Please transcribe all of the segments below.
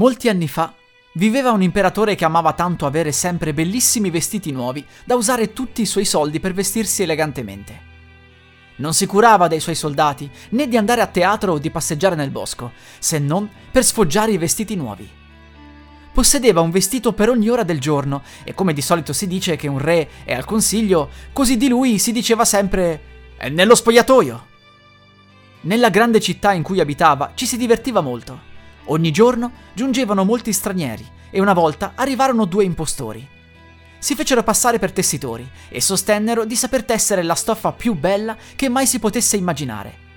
Molti anni fa viveva un imperatore che amava tanto avere sempre bellissimi vestiti nuovi da usare tutti i suoi soldi per vestirsi elegantemente. Non si curava dei suoi soldati, né di andare a teatro o di passeggiare nel bosco, se non per sfoggiare i vestiti nuovi. Possedeva un vestito per ogni ora del giorno, e come di solito si dice che un re è al consiglio, così di lui si diceva sempre è nello spogliatoio. Nella grande città in cui abitava ci si divertiva molto. Ogni giorno giungevano molti stranieri e una volta arrivarono due impostori. Si fecero passare per tessitori e sostennero di saper tessere la stoffa più bella che mai si potesse immaginare.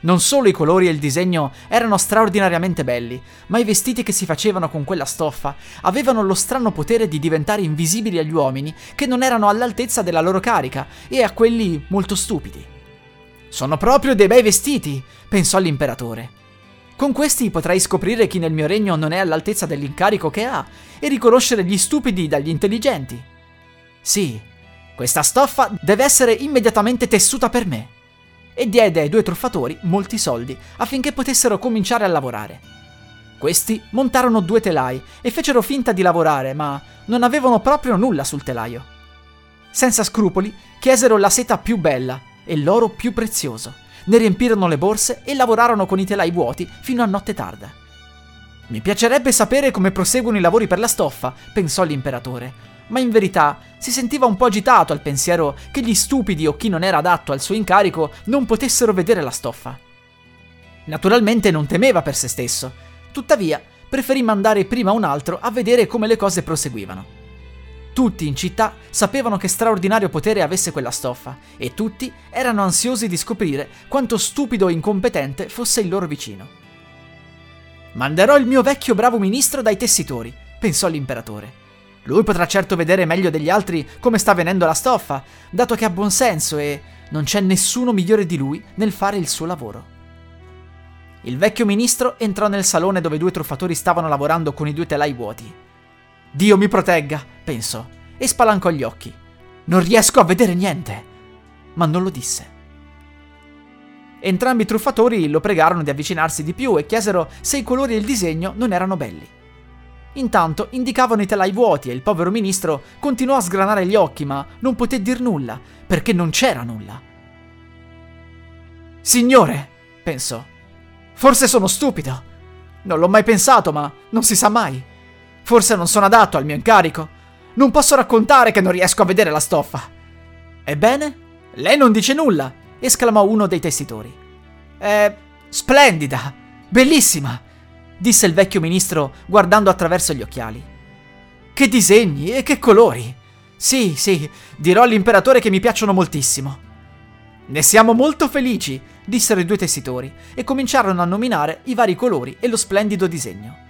Non solo i colori e il disegno erano straordinariamente belli, ma i vestiti che si facevano con quella stoffa avevano lo strano potere di diventare invisibili agli uomini che non erano all'altezza della loro carica e a quelli molto stupidi. Sono proprio dei bei vestiti, pensò l'imperatore. Con questi potrai scoprire chi nel mio regno non è all'altezza dell'incarico che ha e riconoscere gli stupidi dagli intelligenti. Sì, questa stoffa deve essere immediatamente tessuta per me. E diede ai due truffatori molti soldi affinché potessero cominciare a lavorare. Questi montarono due telai e fecero finta di lavorare, ma non avevano proprio nulla sul telaio. Senza scrupoli, chiesero la seta più bella e l'oro più prezioso ne riempirono le borse e lavorarono con i telai vuoti fino a notte tarda. Mi piacerebbe sapere come proseguono i lavori per la stoffa, pensò l'imperatore, ma in verità si sentiva un po' agitato al pensiero che gli stupidi o chi non era adatto al suo incarico non potessero vedere la stoffa. Naturalmente non temeva per se stesso, tuttavia preferì mandare prima un altro a vedere come le cose proseguivano. Tutti in città sapevano che straordinario potere avesse quella stoffa e tutti erano ansiosi di scoprire quanto stupido e incompetente fosse il loro vicino. Manderò il mio vecchio bravo ministro dai tessitori, pensò l'imperatore. Lui potrà certo vedere meglio degli altri come sta venendo la stoffa, dato che ha buon senso e non c'è nessuno migliore di lui nel fare il suo lavoro. Il vecchio ministro entrò nel salone dove due truffatori stavano lavorando con i due telai vuoti. Dio mi protegga, pensò, e spalancò gli occhi. Non riesco a vedere niente. Ma non lo disse. Entrambi i truffatori lo pregarono di avvicinarsi di più e chiesero se i colori il disegno non erano belli. Intanto indicavano i telai vuoti e il povero ministro continuò a sgranare gli occhi, ma non poté dir nulla, perché non c'era nulla. Signore, pensò, forse sono stupido. Non l'ho mai pensato, ma non si sa mai. Forse non sono adatto al mio incarico. Non posso raccontare che non riesco a vedere la stoffa. Ebbene, lei non dice nulla, esclamò uno dei tessitori. È splendida, bellissima, disse il vecchio ministro guardando attraverso gli occhiali. Che disegni e che colori! Sì, sì, dirò all'imperatore che mi piacciono moltissimo. Ne siamo molto felici, dissero i due tessitori e cominciarono a nominare i vari colori e lo splendido disegno.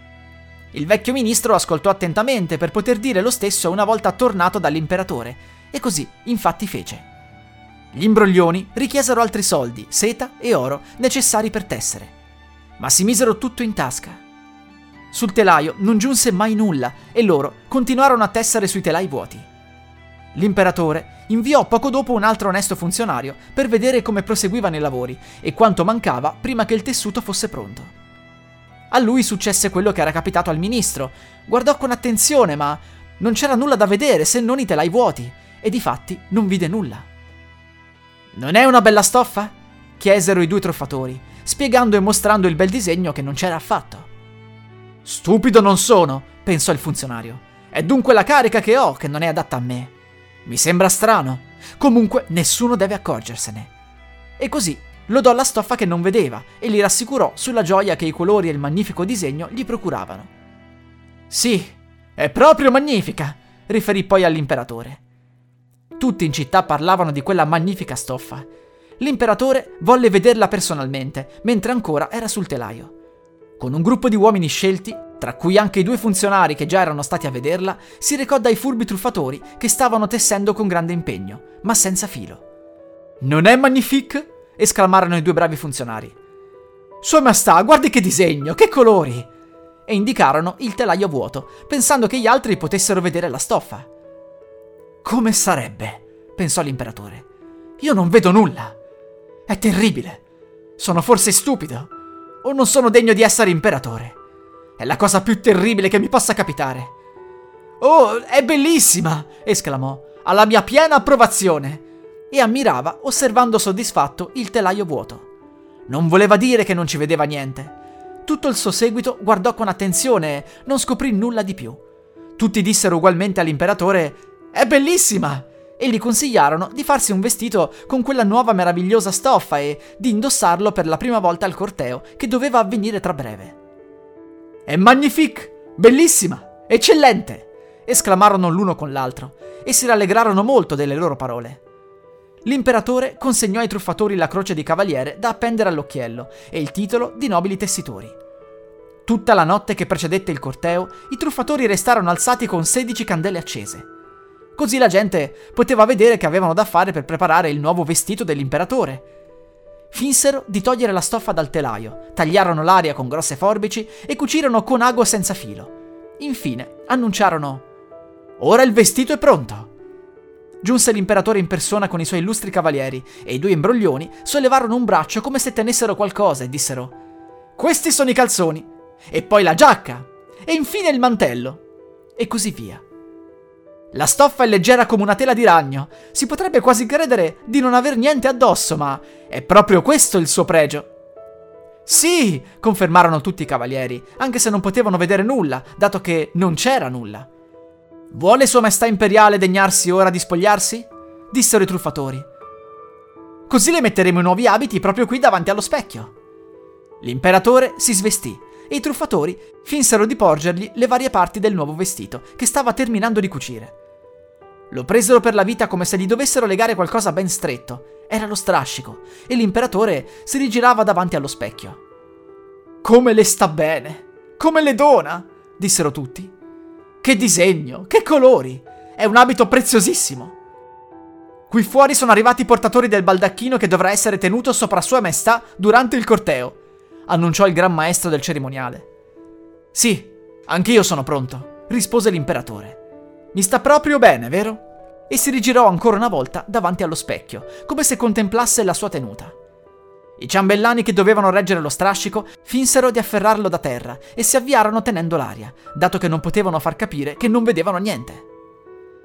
Il vecchio ministro ascoltò attentamente per poter dire lo stesso una volta tornato dall'imperatore, e così infatti fece. Gli imbroglioni richiesero altri soldi, seta e oro necessari per tessere, ma si misero tutto in tasca. Sul telaio non giunse mai nulla e loro continuarono a tessere sui telai vuoti. L'imperatore inviò poco dopo un altro onesto funzionario per vedere come proseguivano i lavori e quanto mancava prima che il tessuto fosse pronto. A lui successe quello che era capitato al ministro. Guardò con attenzione, ma non c'era nulla da vedere se non i telai vuoti, e difatti non vide nulla. Non è una bella stoffa? chiesero i due truffatori, spiegando e mostrando il bel disegno che non c'era affatto. Stupido non sono, pensò il funzionario. È dunque la carica che ho che non è adatta a me. Mi sembra strano. Comunque nessuno deve accorgersene. E così lodò la stoffa che non vedeva e li rassicurò sulla gioia che i colori e il magnifico disegno gli procuravano. Sì, è proprio magnifica, riferì poi all'imperatore. Tutti in città parlavano di quella magnifica stoffa. L'imperatore volle vederla personalmente, mentre ancora era sul telaio. Con un gruppo di uomini scelti, tra cui anche i due funzionari che già erano stati a vederla, si recò dai furbi truffatori che stavano tessendo con grande impegno, ma senza filo. Non è magnifique? Esclamarono i due bravi funzionari. Sua Maestà, guardi che disegno, che colori! E indicarono il telaio vuoto, pensando che gli altri potessero vedere la stoffa. Come sarebbe? pensò l'imperatore. Io non vedo nulla. È terribile. Sono forse stupido? O non sono degno di essere imperatore? È la cosa più terribile che mi possa capitare. Oh, è bellissima! esclamò, ha la mia piena approvazione. E ammirava, osservando soddisfatto, il telaio vuoto. Non voleva dire che non ci vedeva niente. Tutto il suo seguito guardò con attenzione e non scoprì nulla di più. Tutti dissero ugualmente all'imperatore: È bellissima! e gli consigliarono di farsi un vestito con quella nuova meravigliosa stoffa e di indossarlo per la prima volta al corteo che doveva avvenire tra breve. È magnifique! Bellissima! Eccellente! esclamarono l'uno con l'altro e si rallegrarono molto delle loro parole. L'imperatore consegnò ai truffatori la croce di cavaliere da appendere all'occhiello e il titolo di nobili tessitori. Tutta la notte che precedette il corteo, i truffatori restarono alzati con 16 candele accese. Così la gente poteva vedere che avevano da fare per preparare il nuovo vestito dell'imperatore. Finsero di togliere la stoffa dal telaio, tagliarono l'aria con grosse forbici e cucirono con ago senza filo. Infine annunciarono: Ora il vestito è pronto! Giunse l'imperatore in persona con i suoi illustri cavalieri e i due imbroglioni sollevarono un braccio come se tenessero qualcosa e dissero: Questi sono i calzoni, e poi la giacca, e infine il mantello, e così via. La stoffa è leggera come una tela di ragno. Si potrebbe quasi credere di non aver niente addosso, ma è proprio questo il suo pregio. Sì, confermarono tutti i cavalieri, anche se non potevano vedere nulla, dato che non c'era nulla. Vuole Sua Maestà Imperiale degnarsi ora di spogliarsi? dissero i truffatori. Così le metteremo i nuovi abiti proprio qui davanti allo specchio. L'imperatore si svestì e i truffatori finsero di porgergli le varie parti del nuovo vestito che stava terminando di cucire. Lo presero per la vita come se gli dovessero legare qualcosa ben stretto. Era lo strascico e l'imperatore si rigirava davanti allo specchio. Come le sta bene! Come le dona! dissero tutti. Che disegno! Che colori! È un abito preziosissimo! Qui fuori sono arrivati i portatori del baldacchino che dovrà essere tenuto sopra Sua Maestà durante il corteo annunciò il gran maestro del cerimoniale. Sì, anch'io sono pronto, rispose l'imperatore. Mi sta proprio bene, vero? E si rigirò ancora una volta davanti allo specchio, come se contemplasse la sua tenuta. I ciambellani che dovevano reggere lo strascico finsero di afferrarlo da terra e si avviarono tenendo l'aria, dato che non potevano far capire che non vedevano niente.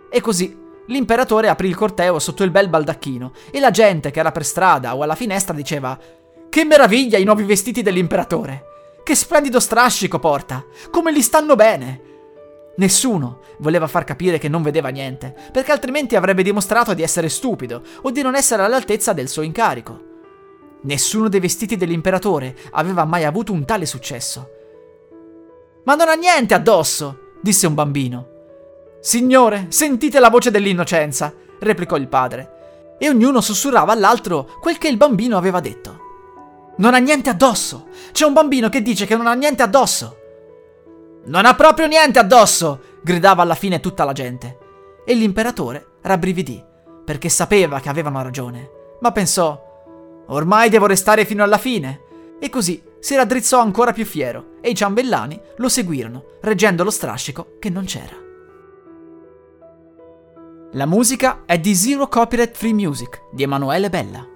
E così l'imperatore aprì il corteo sotto il bel baldacchino e la gente che era per strada o alla finestra diceva che meraviglia i nuovi vestiti dell'imperatore! Che splendido strascico porta! Come gli stanno bene! Nessuno voleva far capire che non vedeva niente, perché altrimenti avrebbe dimostrato di essere stupido o di non essere all'altezza del suo incarico. Nessuno dei vestiti dell'imperatore aveva mai avuto un tale successo. Ma non ha niente addosso, disse un bambino. Signore, sentite la voce dell'innocenza, replicò il padre, e ognuno sussurrava all'altro quel che il bambino aveva detto. Non ha niente addosso. C'è un bambino che dice che non ha niente addosso. Non ha proprio niente addosso! gridava alla fine tutta la gente. E l'imperatore rabbrividì, perché sapeva che avevano ragione, ma pensò, ormai devo restare fino alla fine. E così si raddrizzò ancora più fiero e i ciambellani lo seguirono, reggendo lo strascico che non c'era. La musica è di Zero Copyright Free Music di Emanuele Bella.